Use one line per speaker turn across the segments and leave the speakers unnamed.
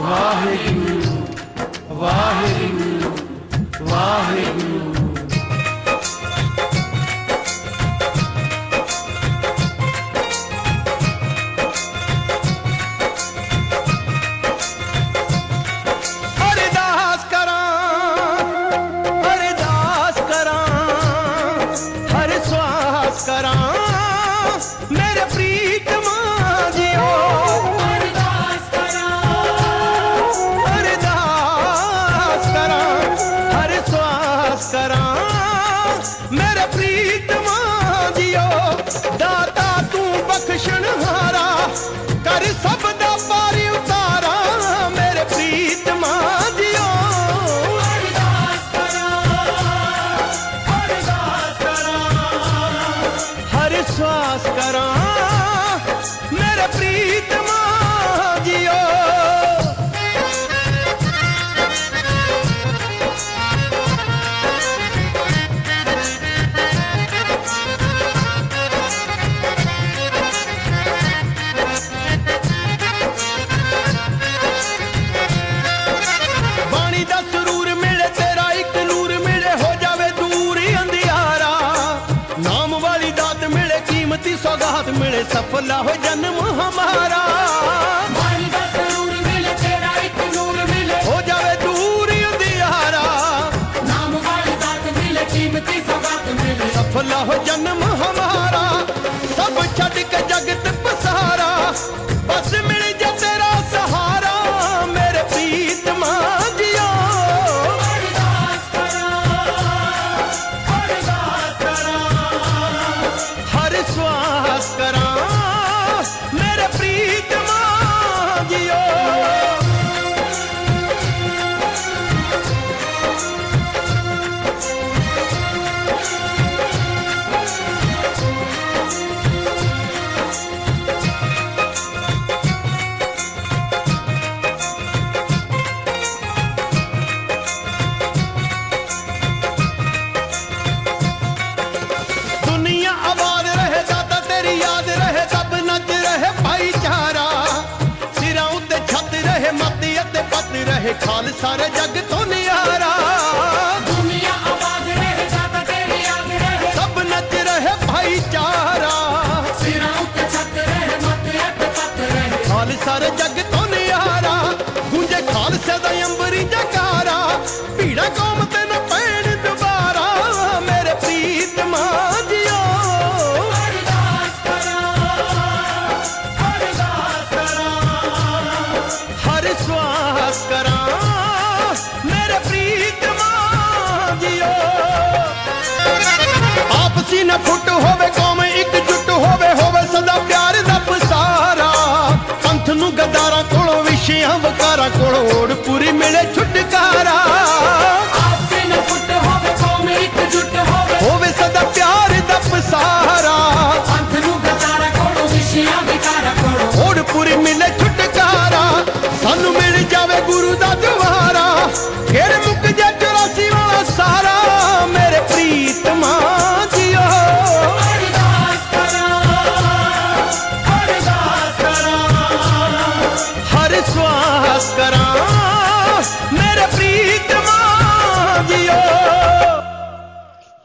ਵਾਹਿਗੁਰੂ ਵਾਹਿਗੁਰੂ ਵਾਹਿਗੁਰੂ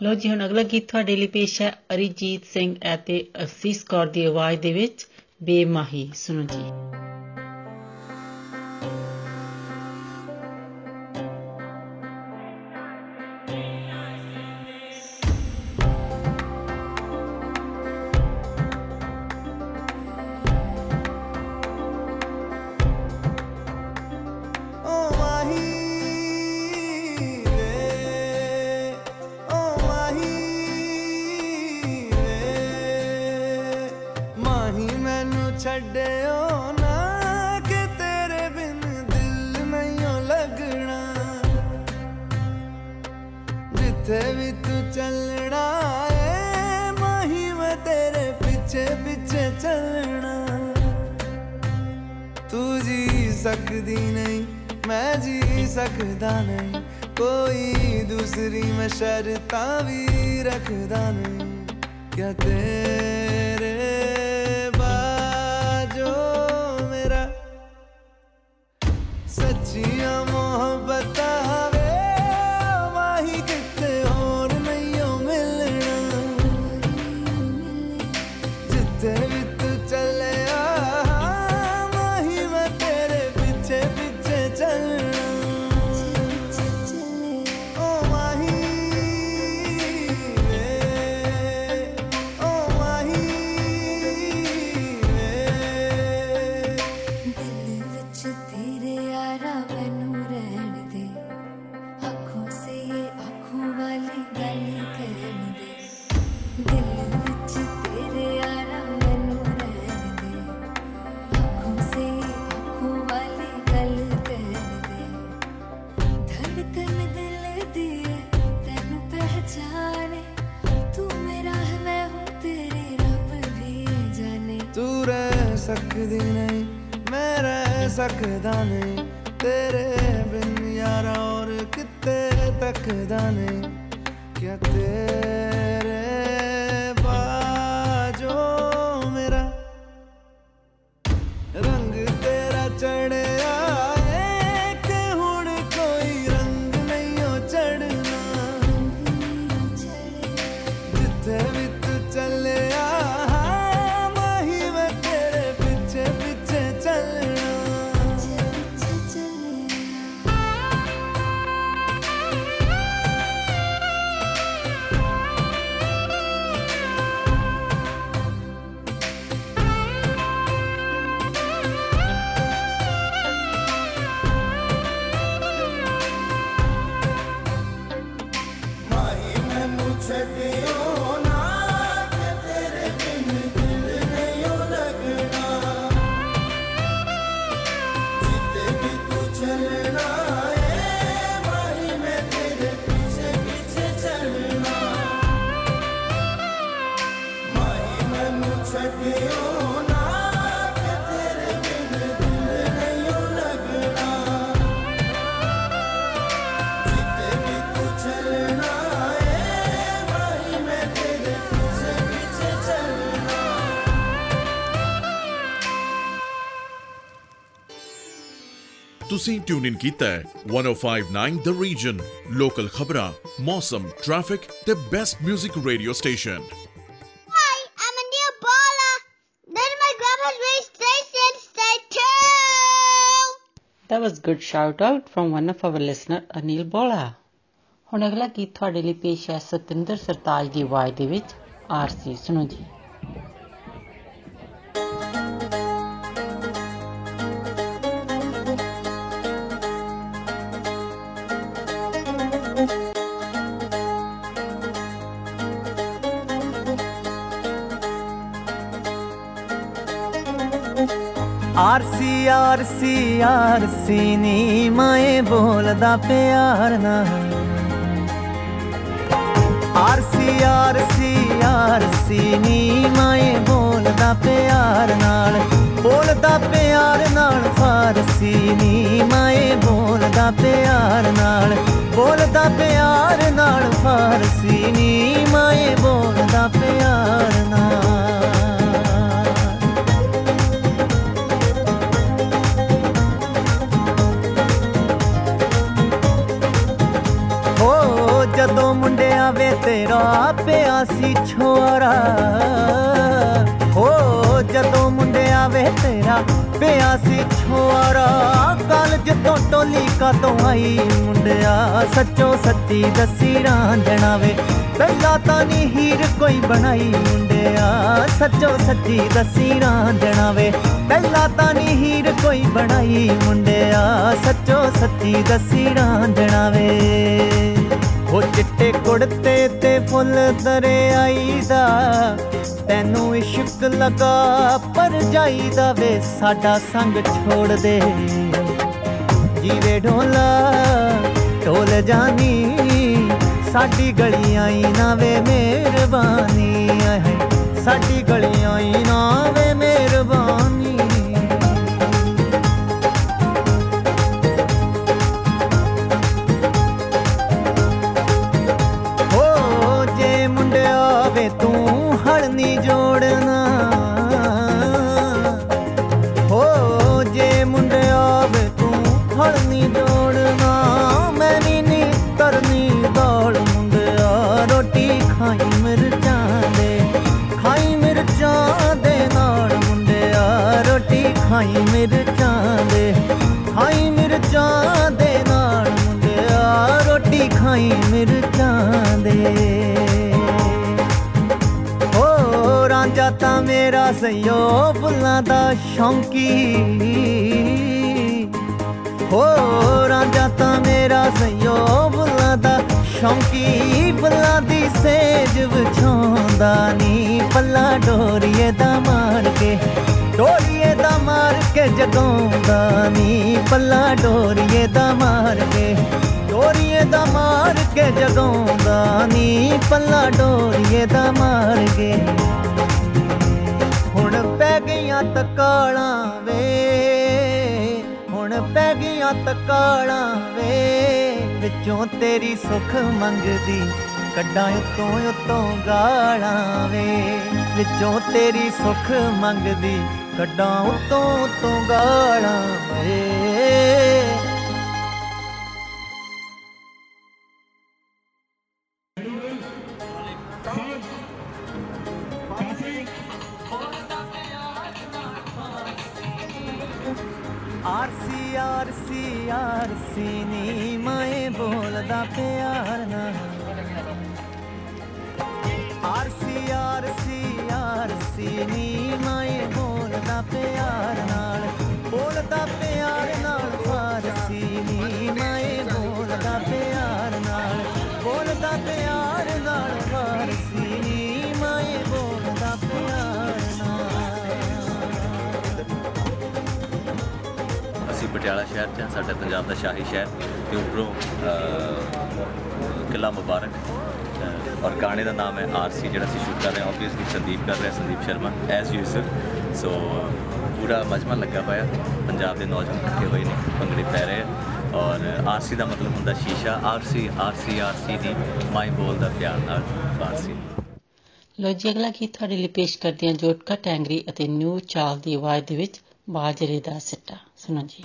ਲੋ ਜੀ, ਹੁਣ ਅਗਲਾ ਗੀਤ ਤੁਹਾਡੇ ਲਈ ਪੇਸ਼ ਹੈ ਅਰੀਜੀਤ ਸਿੰਘ ਅਤੇ ਅਸੀਸ ਕੌਰ ਦੀ ਆਵਾਜ਼ ਦੇ ਵਿੱਚ ਬੇਮਾਹੀ। ਸੁਣੋ ਜੀ।
ਛੱਡਿਓ ਨਾ ਕਿ ਤੇਰੇ ਬਿਨ ਦਿਲ ਨਹੀਂ ਲੱਗਣਾ। ਜਿੱਥੇ ਵੀ ਤੂੰ ਚੱਲਣਾ ਏ, ਮਾਹੀ ਮੈਂ ਤੇਰੇ ਪਿੱਛੇ ਪਿੱਛੇ ਚੱਲਣਾ। ਤੂੰ ਜੀ ਸਕਦੀ ਨਹੀਂ, ਮੈਂ ਜੀ ਸਕਦਾ ਨਹੀਂ। ਕੋਈ ਦੂਸਰੀ ਮੈਂ ਸ਼ਰਤਾਂ ਵੀ ਰੱਖਦਾ ਨਹੀਂ। ਕਿਆ ਤੇਰੇ see I'm तकदा नहीं। तेरे बिन यार और कितने तकदा नहीं। क्या तेरे
ਤੁਸੀਂ ਟਿਊਨ ਇਨ ਕੀਤਾ ਹੈ 1059 ਦ ਰੀਜਨ ਲੋਕਲ ਖਬਰਾਂ ਮੌਸਮ ਟ੍ਰੈਫਿਕ ਤੇ best 뮤직
radio station Anil.
That was good shout out from one of our listener Anil ਬੋਲਾ ਹੁਣ ਅਗਲਾ ਗੀਤ ਤੁਹਾਡੇ ਲਈ ਪੇਸ਼ ਹੈ ਸਤਿੰਦਰ ਸਰਤਾਜ ਦੀ ਆਵਾਜ਼ ਦੇ ਵਿੱਚ ਆਰਸੀ ਸੁਣੋ ਜੀ
ਆਰਸੀ ਆਰਸੀ ਆਰਸੀ ਨੀ, ਮਾਏ ਬੋਲਦਾ ਪਿਆਰ ਨਾਲ। ਆਰਸੀ ਆਰਸੀ ਆਰਸੀ ਨੀ, ਮਾਏ ਬੋਲਦਾ ਪਿਆਰ ਨਾਲ। ਬੋਲਦਾ ਪਿਆਰ ਨਾਲ ਫਾਰਸੀ ਨੀ, ਮਾਏ ਬੋਲਦਾ ਪਿਆਰ ਨਾਲ। ਬੋਲਦਾ ਪਿਆਰ ਨਾਲ ਫਾਰਸੀ ਨੀ, ਮਾਏ ਬੋਲਦਾ ਪਿਆਰ ਨਾਲ। ਜਦੋਂ ਮੁੰਡਿਆਂ ਵੇ ਤੇਰਾ ਪਿਆ ਸੀ ਛੋਰਾ ਹੋ, ਜਦੋਂ ਮੁੰਡਿਆਂ ਵੇ ਤੇਰਾ ਪਿਆ ਸੀ ਛੋਰਾ ਕਾਲਜ ਤੋਂ ਟੋਲੀ ਕਦੋਂ ਆਈ ਮੁੰਡਿਆ, ਸੱਚੋ ਸੱਚੀ ਦੱਸੀ ਰਾਂਝਣਾ ਵੇ ਪਹਿਲਾਂ ਤਾਂ ਨਹੀਂ ਹੀਰ ਕੋਈ ਬਣਾਈ ਮੁੰਡਿਆ, ਸੱਚੋ ਸੱਚੀ ਦੱਸੀ ਰਾਂਝਣਾ ਵੇ ਪਹਿਲਾਂ ਤਾਂ ਨਹੀਂ ਹੀਰ ਕੋਈ ਬਣਾਈ ਮੁੰਡਿਆ, ਸੱਚੋ ਸੱਚੀ ਦੱਸੀ ਰਾਂਝਣਾ ਵੇ ਉਹ ਚਿੱਟੇ ਕੁੜਤੇ ਤੇ ਫੁੱਲ ਦਰਿਆਈ ਦਾ ਤੈਨੂੰ ਇਸ਼ਕ ਲਗਾ ਪਰ ਜਾਈਦਾ ਵੇ, ਸਾਡਾ ਸੰਗ ਛੋੜ ਦੇ। ਜੀਵੇ ਢੋਲਾ, ਢੋਲ ਜਾਨੀ, ਸਾਡੀ ਗਲੀਆਂ ਹੀ ਨਾ ਵੇ ਮਿਹਰਬਾਨੀ। ਹੈ ਸਾਡੀ ਗਲੀਆਂ ਹੀ ਨਾ ਵੇ ਮਿਹਰਬਾਨੀ। ਮੇਰਾ ਸਯੋ ਫੁੱਲਾਂ ਦਾ ਸ਼ੌਂਕੀ। ਹੋ ਰਾਂਝਾ ਤਾਂ ਮੇਰਾ ਸਯੋ ਫੁੱਲਾਂ ਦਾ ਸ਼ੌਂਕੀ। ਫੁੱਲਾਂ ਦੀ ਸੇਜ ਵਿਛਾਉਂਦਾ ਨੀ। ਪੱਲਾ ਡੋਰੀਏ ਦਾ ਮਾਰ ਕੇ, ਡੋਰੀਏ ਦਾ ਮਾਰ ਕੇ ਜਗਾਉਂਦਾ ਨੀ। ਪੱਲਾ ਡੋਰੀਏ ਦਾ ਮਾਰ ਕੇ, ਡੋਰੀਏ ਦਾ ਮਾਰ ਕੇ ਜਗਾਉਂਦਾ ਨੀ। ਪੱਲਾ ਡੋਰੀਏ ਦਾ ਮਾਰ ਕੇ। ਹੁਣ ਪੈ ਗਈਆਂ ਤਕਾਲਾਂ ਵੇ, ਹੁਣ ਪੈ ਗਈਆਂ ਤਕਾਲਾਂ ਵੇ। ਵਿੱਚੋਂ ਤੇਰੀ ਸੁਖ ਮੰਗਦੀ, ਕੱਢਾਂ ਉਤੋਂ ਉਤੋਂ ਗਾਲਾਂ ਵੇ। ਵਿੱਚੋਂ ਤੇਰੀ ਸੁਖ ਮੰਗਦੀ, ਕੱਢਾਂ ਉਤੋਂ ਉਤੋਂ ਗਾਲਾਂ ਵੇ।
ਸਾਡਾ ਪੰਜਾਬ ਦਾ ਸ਼ਾਹੀ ਸ਼ਹਿਰ ਤੇ ਉੱਪਰੋਂ ਅਹ, ਕਿਲ੍ਹਾ ਮੁਬਾਰਕ ਅਹ, ਔਰ ਗਾਣੇ ਦਾ ਨਾਮ ਹੈ ਆਰਸੀ ਜਿਹੜਾ ਅਸੀਂ ਸ਼ੂਟ ਕਰ ਰਹੇ ਹਾਂ ਆਬਵੀਅਸਲੀ ਸੰਦੀਪ ਕਰ ਰਿਹਾ Sandeep Sharma as user so ਪੂਰਾ ਮਜਮਾ ਲੱਗਾ ਹੋਇਆ ਪੰਜਾਬ ਦੇ ਨੌਜਵਾਨ ਇਕੱਠੇ ਹੋਏ ਨੇ ਭੰਗੜੇ ਪੈ ਰਹੇ ਆ ਔਰ ਆਰਸੀ ਦਾ ਮਤਲਬ ਹੁੰਦਾ ਸ਼ੀਸ਼ਾ ਆਰਸੀ ਆਰਸੀ ਆਰਸੀ ਦੀ ਮਾਈ ਬੋਲ ਦਾ ਪਿਆਰ ਨਾਲ ਫਾਰਸੀ
ਲੋ ਜੀ ਅਗਲਾ ਗੀਤ ਤੁਹਾਡੇ ਲਈ ਪੇਸ਼ ਕਰਦੇ ਹਾਂ ਜੋਟਕਾ ਟੈਂਗਰੀ ਅਤੇ ਨਿਊ ਚਾਲ ਦੀ ਆਵਾਜ਼ ਦੇ ਵਿੱਚ ਬਾਜਰੇ ਦਾ ਸਿੱਟਾ। ਸੁਣੋ ਜੀ।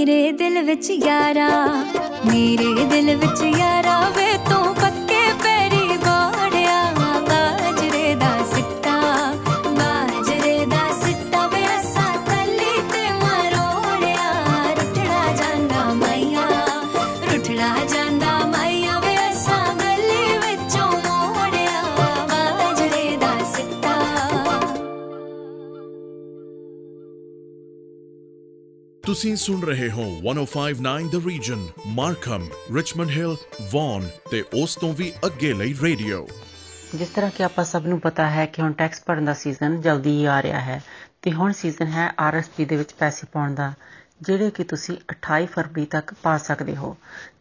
मेरे दिल बच्च मेरे दिल बच्च
ਤੁਸੀਂ ਸੁਣ ਰਹੇ ਹੋ 1059 the region Markham Richmond Hill Vaughan ਤੇ ਉਸ ਤੋਂ ਵੀ ਅੱਗੇ ਲਈ ਰੇਡੀਓ
ਜਿਸ ਤਰ੍ਹਾਂ ਕਿ ਆਪਾਂ ਸਭ ਨੂੰ ਪਤਾ ਹੈ ਕਿ ਹੁਣ ਟੈਕਸ ਭਰਨ ਦਾ ਸੀਜ਼ਨ ਜਲਦੀ ਹੀ ਆ ਰਿਹਾ ਹੈ, ਤੇ ਹੁਣ ਸੀਜ਼ਨ ਹੈ ਆਰਐਸਪੀ ਦੇ ਵਿੱਚ ਪੈਸੇ ਪਾਉਣ ਦਾ, ਜਿਹੜੇ ਕਿ ਤੁਸੀਂ 28 ਫਰਵਰੀ ਤੱਕ ਪਾ ਸਕਦੇ ਹੋ।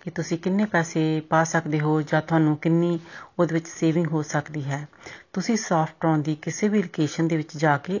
ਕਿ ਤੁਸੀਂ ਕਿੰਨੇ ਪੈਸੇ ਪਾ ਸਕਦੇ ਹੋ ਜਾਂ ਤੁਹਾਨੂੰ ਕਿੰਨੀ ਉਹਦੇ ਵਿੱਚ ਸੇਵਿੰਗ ਹੋ ਸਕਦੀ ਹੈ ਤੁਸੀਂ ਸਾਫਟਰੌਨ ਦੀ ਕਿਸੇ ਵੀ ਲੋਕੇਸ਼ਨ ਦੇ ਵਿੱਚ ਜਾ ਕੇ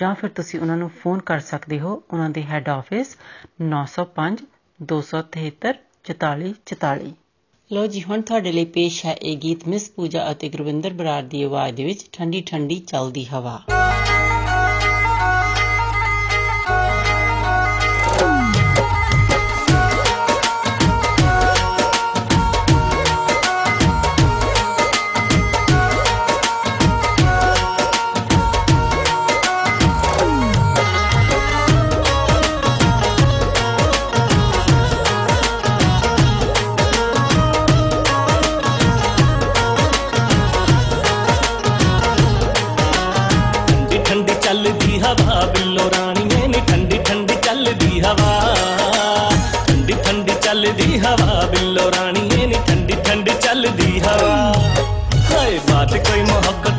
ਜਾਂ ਫਿਰ ਤੁਸੀਂ ਉਹਨਾਂ ਨੂੰ ਫੋਨ ਕਰ ਸਕਦੇ ਹੋ, ਉਹਨਾਂ ਦੇ ਹੈੱਡ ਆਫਿਸ 905 273 4444 ਲੋ ਜੀ, ਹੁਣ ਤੁਹਾਡੇ ਲਈ ਪੇਸ਼ ਹੈ ਇਹ ਗੀਤ ਮਿਸ ਪੂਜਾ ਅਤੇ ਗੁਰਵਿੰਦਰ ਬਰਾੜ ਦੀ ਆਵਾਜ਼ ਦੇ ਵਿੱਚ ਠੰਡੀ ਠੰਡੀ ਚੱਲਦੀ ਹਵਾ।
चल दी हवा बिल्लो रानी ठंडी ठंडी चल दी
हवा हाय बात कोई मोहब्बत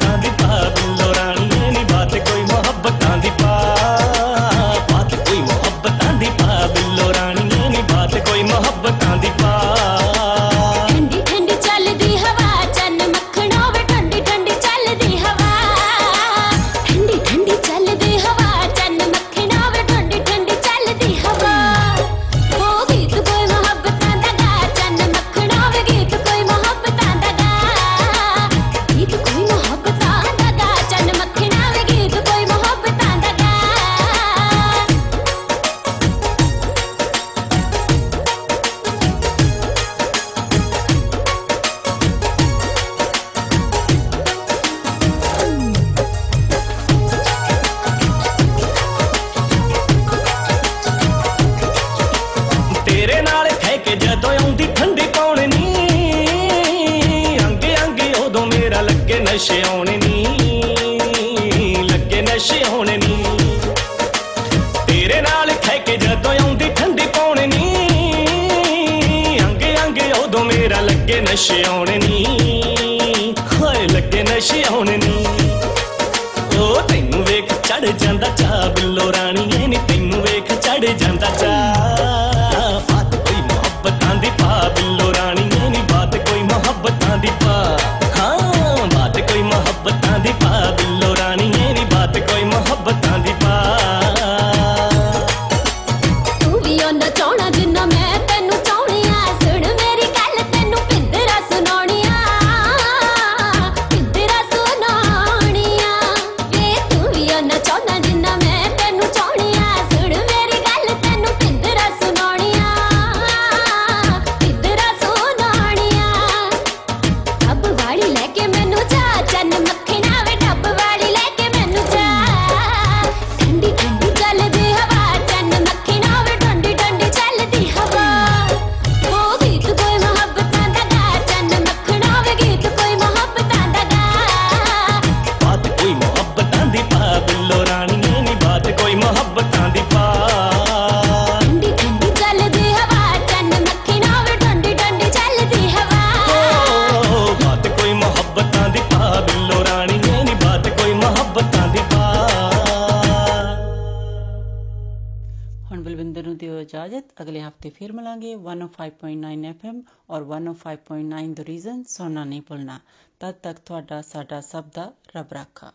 105.9 द रीजन सुनना नहीं भूलना। तद तक थोड़ा साडा सब दा रब रखा।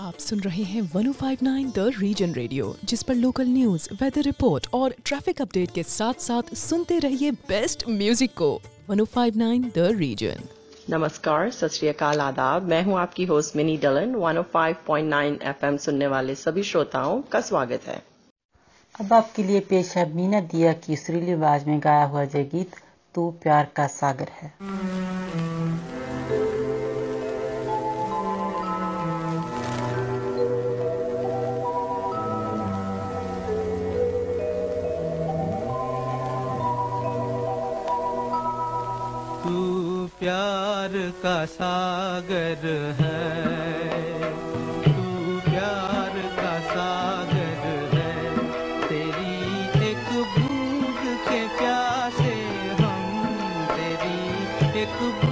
आप सुन रहे हैं 1059 द रीजन रेडियो जिस पर लोकल न्यूज़ वेदर रिपोर्ट और ट्रैफ़िक अपडेट के साथ साथ सुनते रहिए बेस्ट म्यूज़िक को। 1059 द रीजन
नमस्कार सत आदाब। मैं हूँ आपकी होस्ट मिनी डलन। 105.9 एफएम सुनने वाले सभी श्रोताओं का स्वागत है।
अब आपके लिए पेश है मीना दिया की सुरीली आवाज़ में गाया हुआ जय गीत तू प्यार का सागर है।
तू प्यार का सागर है। 可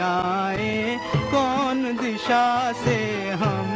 आए कौन दिशा से हम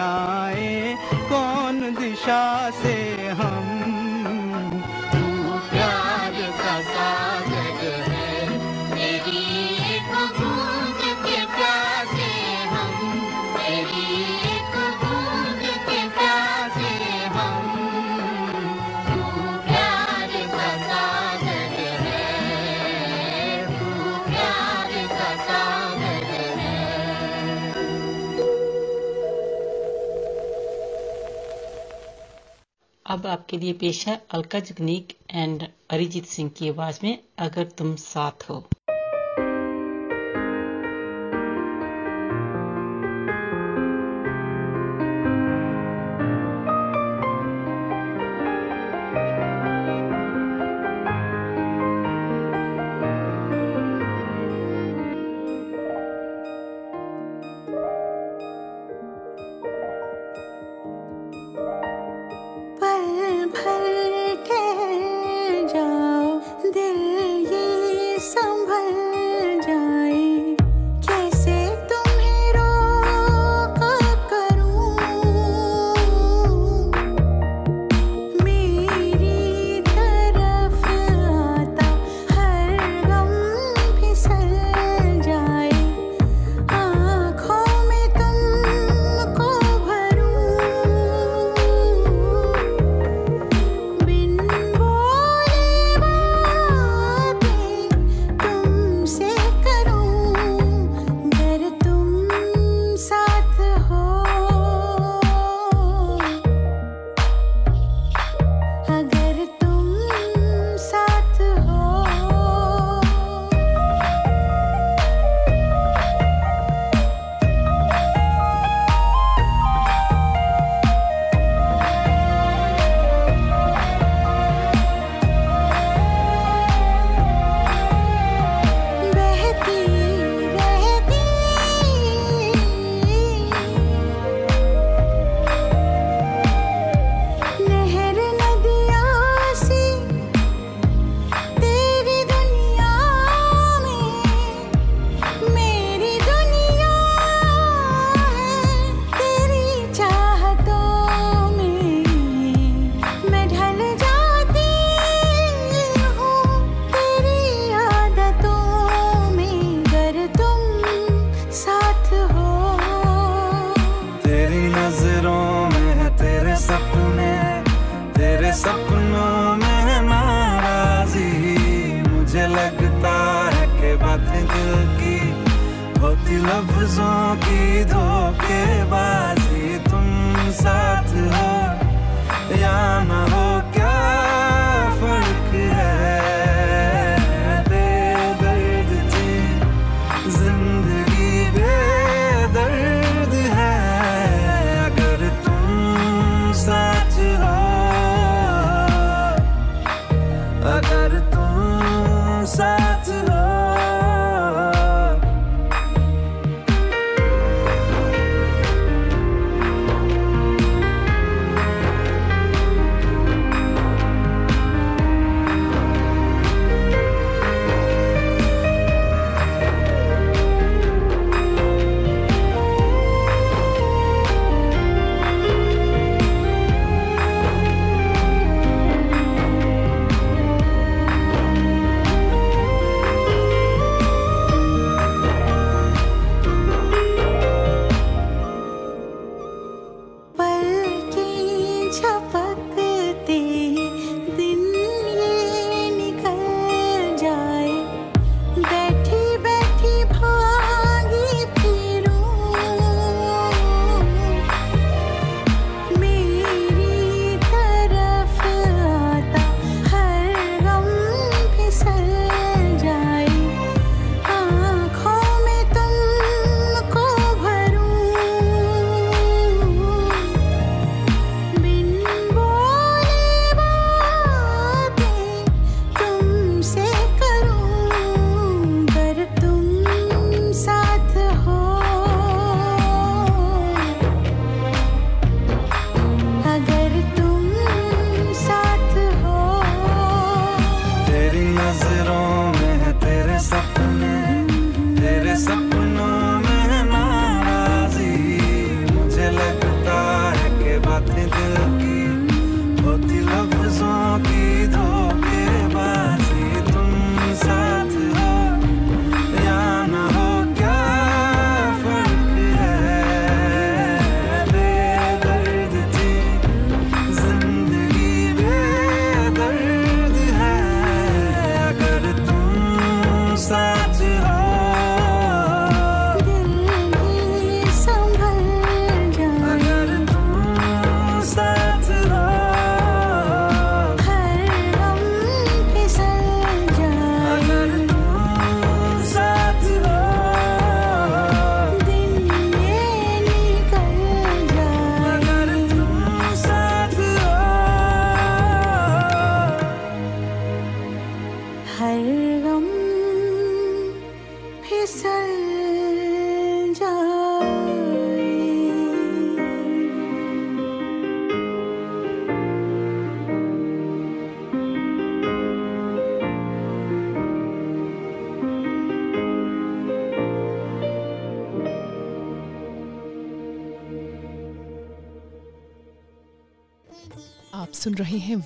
आए कौन दिशा से हम
अब आपके लिए पेश है अलका जगनीक एंड अरिजीत सिंह की आवाज़ में अगर तुम साथ हो।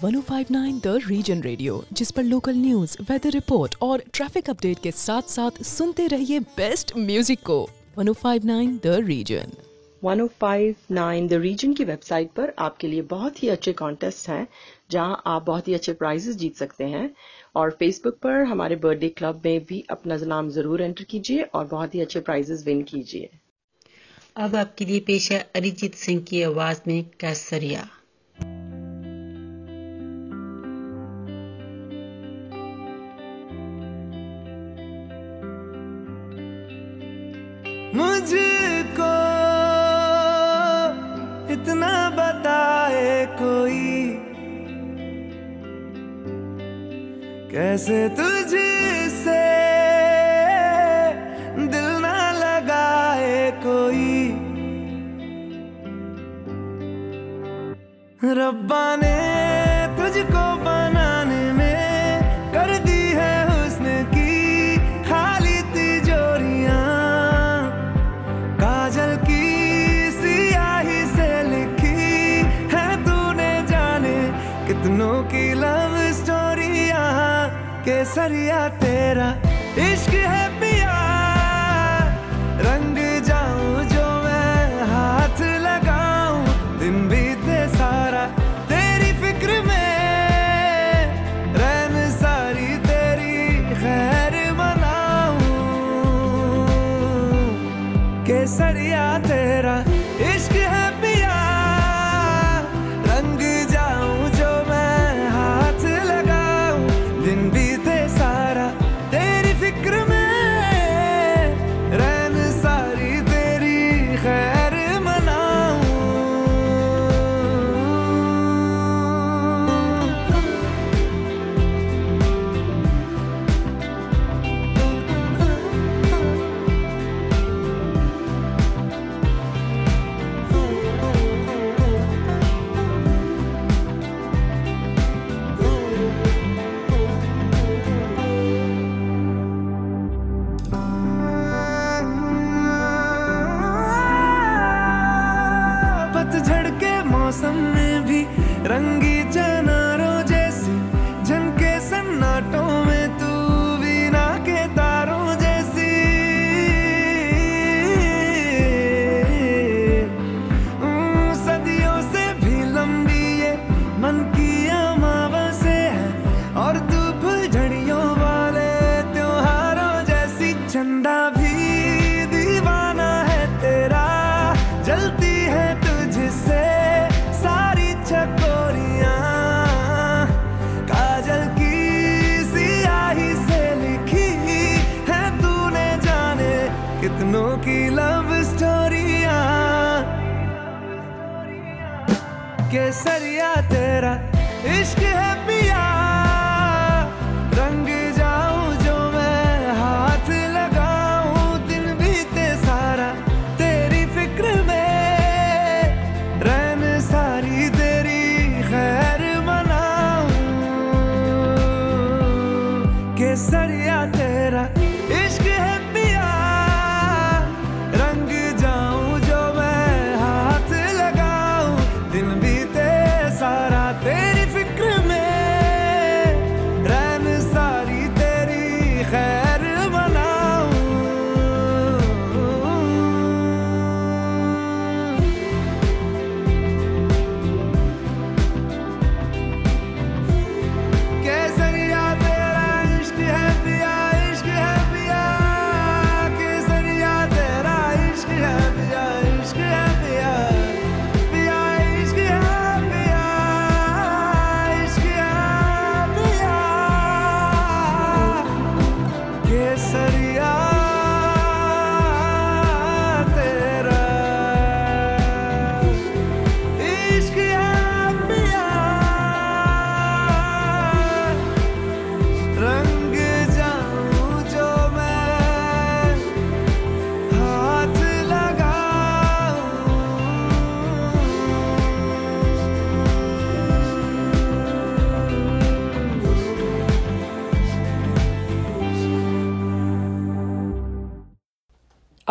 1059 द रीजन रेडियो जिस पर लोकल न्यूज़ वेदर रिपोर्ट और ट्रैफ़िक अपडेट के साथ साथ सुनते रहिए बेस्ट म्यूज़िक को। 1059 द रीजन
1059 द रीजन की वेबसाइट पर आपके लिए बहुत ही अच्छे कॉन्टेस्ट हैं जहाँ आप बहुत ही अच्छे प्राइजेस जीत सकते हैं। और फेसबुक पर हमारे बर्थडे क्लब में भी अपना नाम ज़रूर एंटर कीजिए और बहुत ही अच्छे प्राइजेस विन कीजिए।
अब आपके लिए पेश है अरिजीत सिंह की आवाज़ में कैसरिया।
कैसे तुझसे दिल ना लगाए कोई। रब्बा ने I.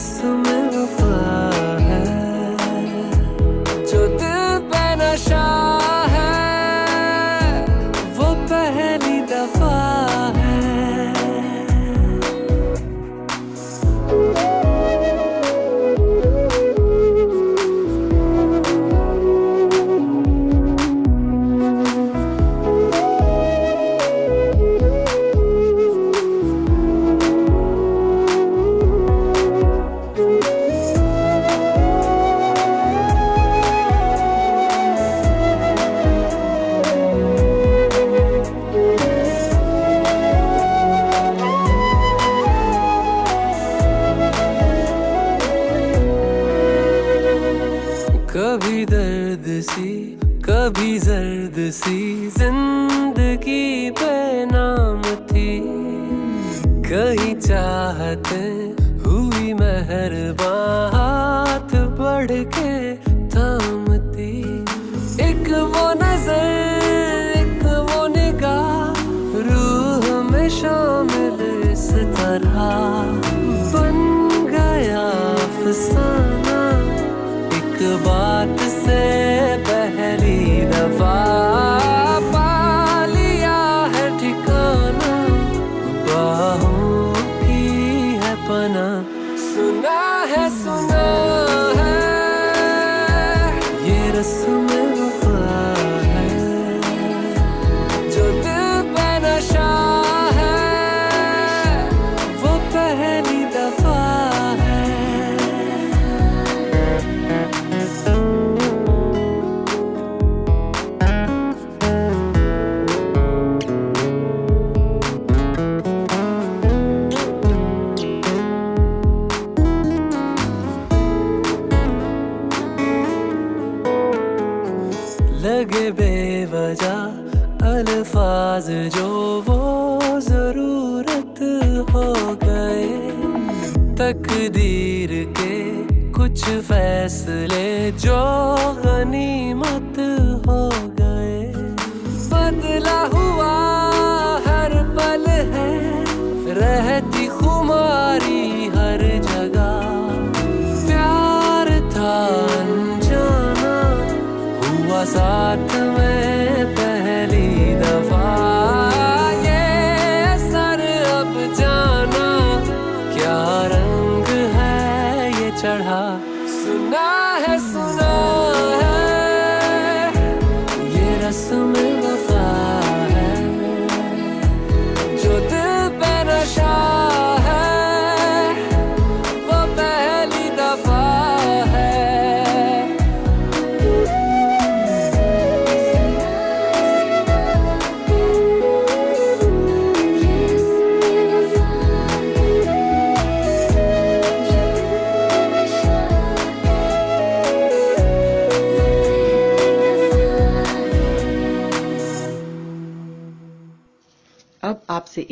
Just a
mellow fly.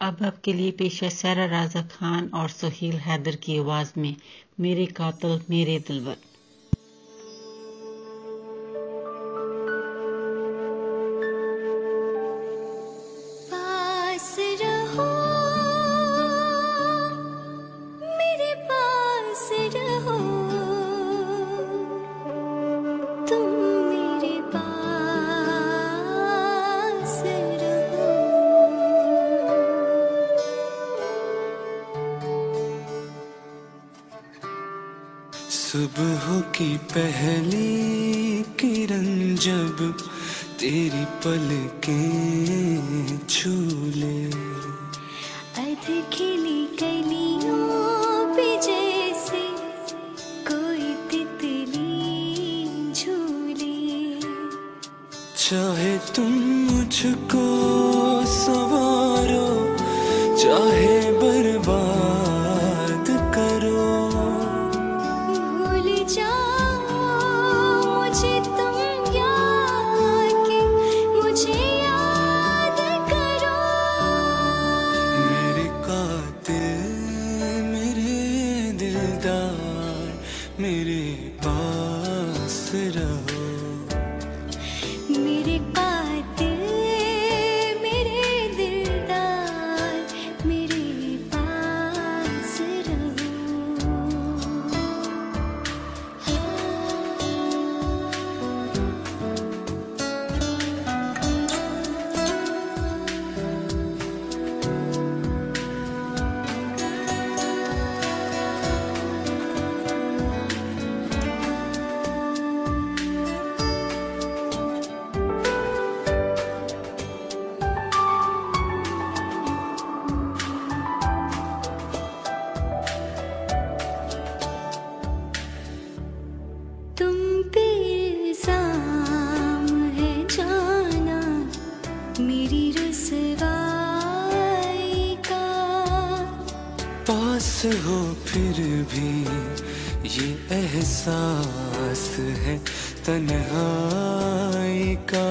अब आपके लिए पेश है सारा राजा खान और सुहेल हैदर की आवाज़ में, मेरे कातल, मेरे दिलवर।
फिर भी ये एहसास है तन्हाई का।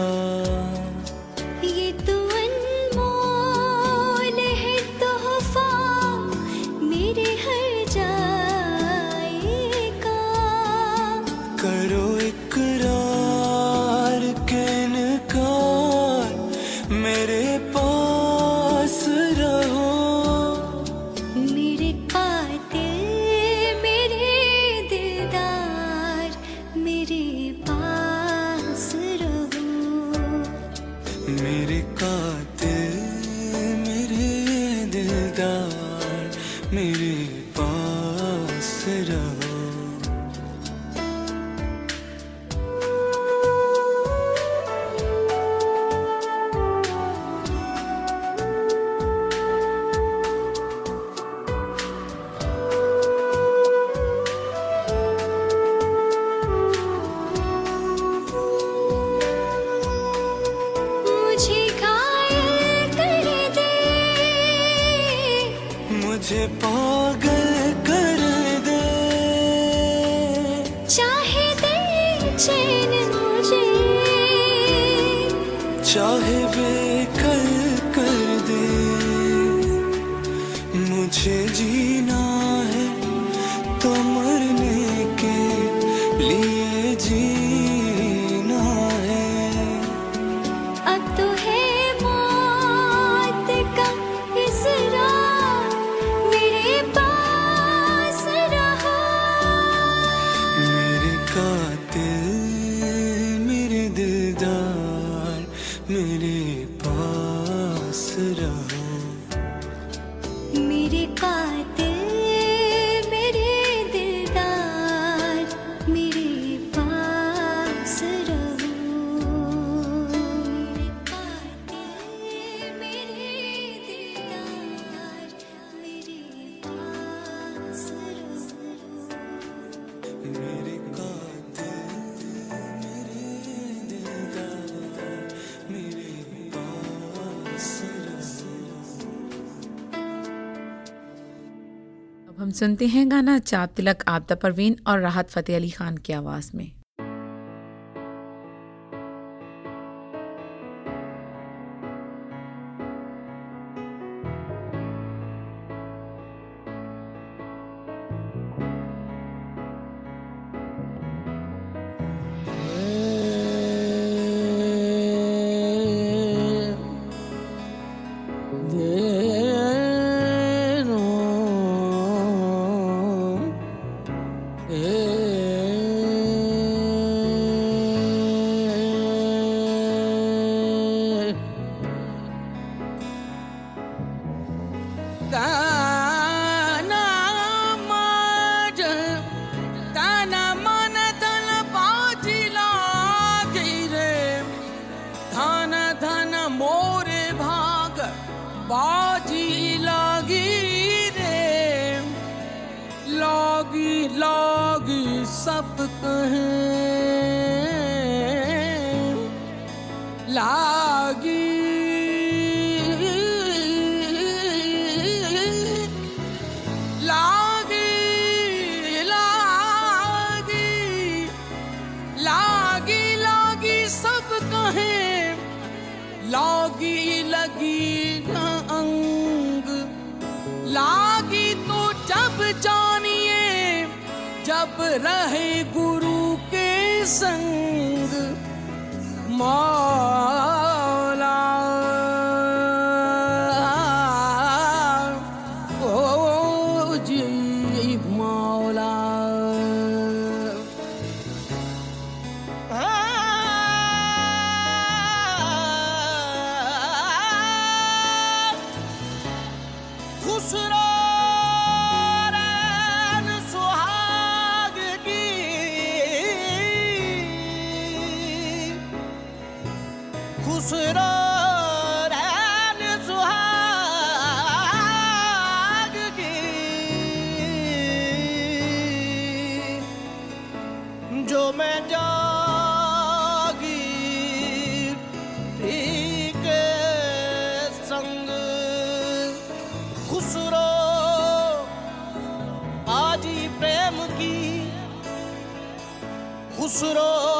मुझे
पागल कर दे।
चाहे दे चैन मुझे।
चाहे
सुनते हैं गाना चाप तिलक, आपदा परवीन और राहत फ़तेह अली ख़ान की आवाज़ में।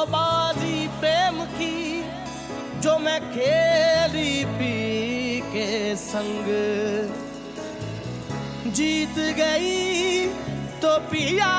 बाजी प्रेम की जो मैं खेली पी के संग। जीत गई तो पिया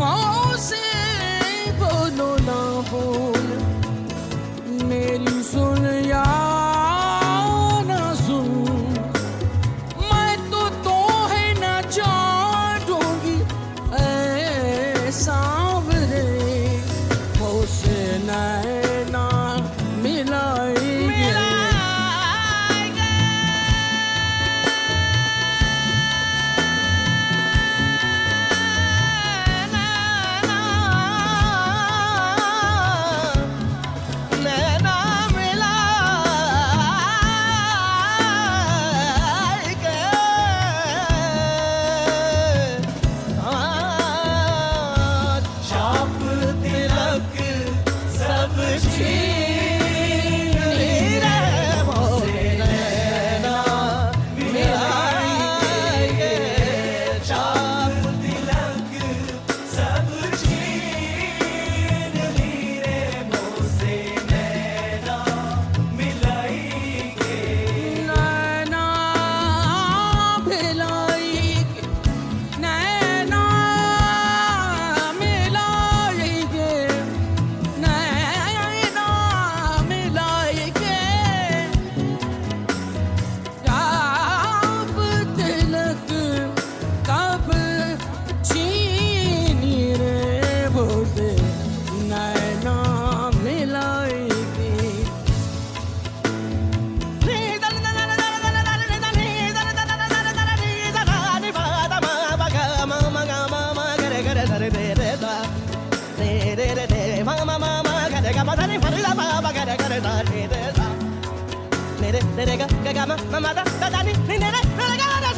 Moses, no,
no, no.
derega, gagama, go, dadani, ninere,
go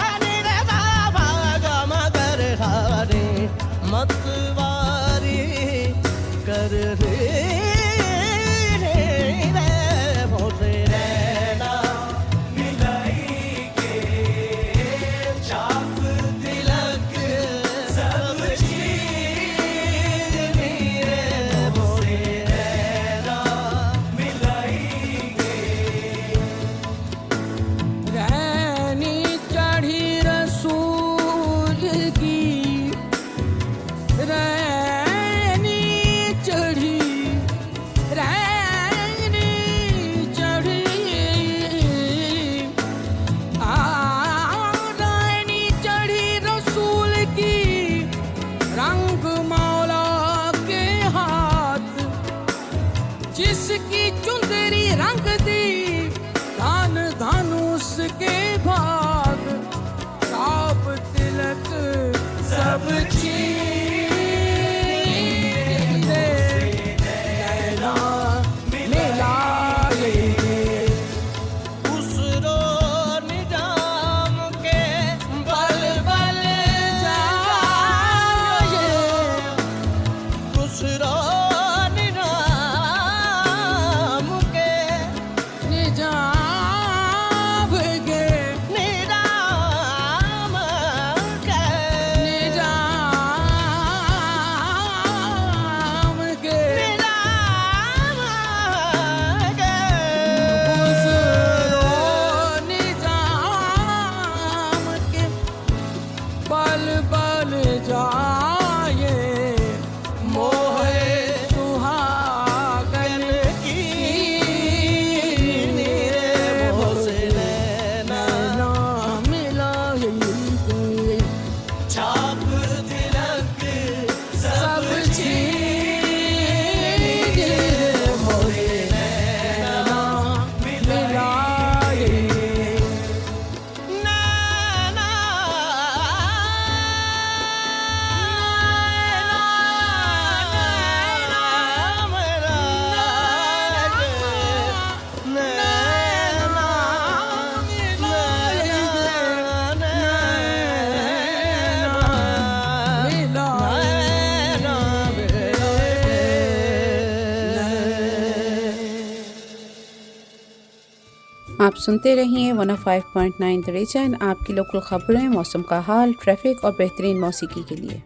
सुनते रहिए 105.9 द रीजन आपकी लोकल खबरें, मौसम का हाल ट्रैफ़िक और बेहतरीन मौसीकी के लिए।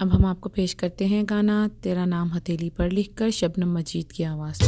अब हम आपको पेश करते हैं गाना, तेरा नाम हथेली पर लिखकर शबनम मजीद की आवाज़।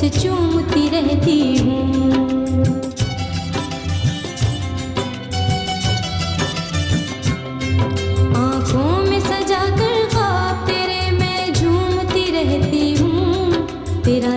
बस चूमती रहती हूँ। में सजा तेरे झूमती रहती हूँ। तेरा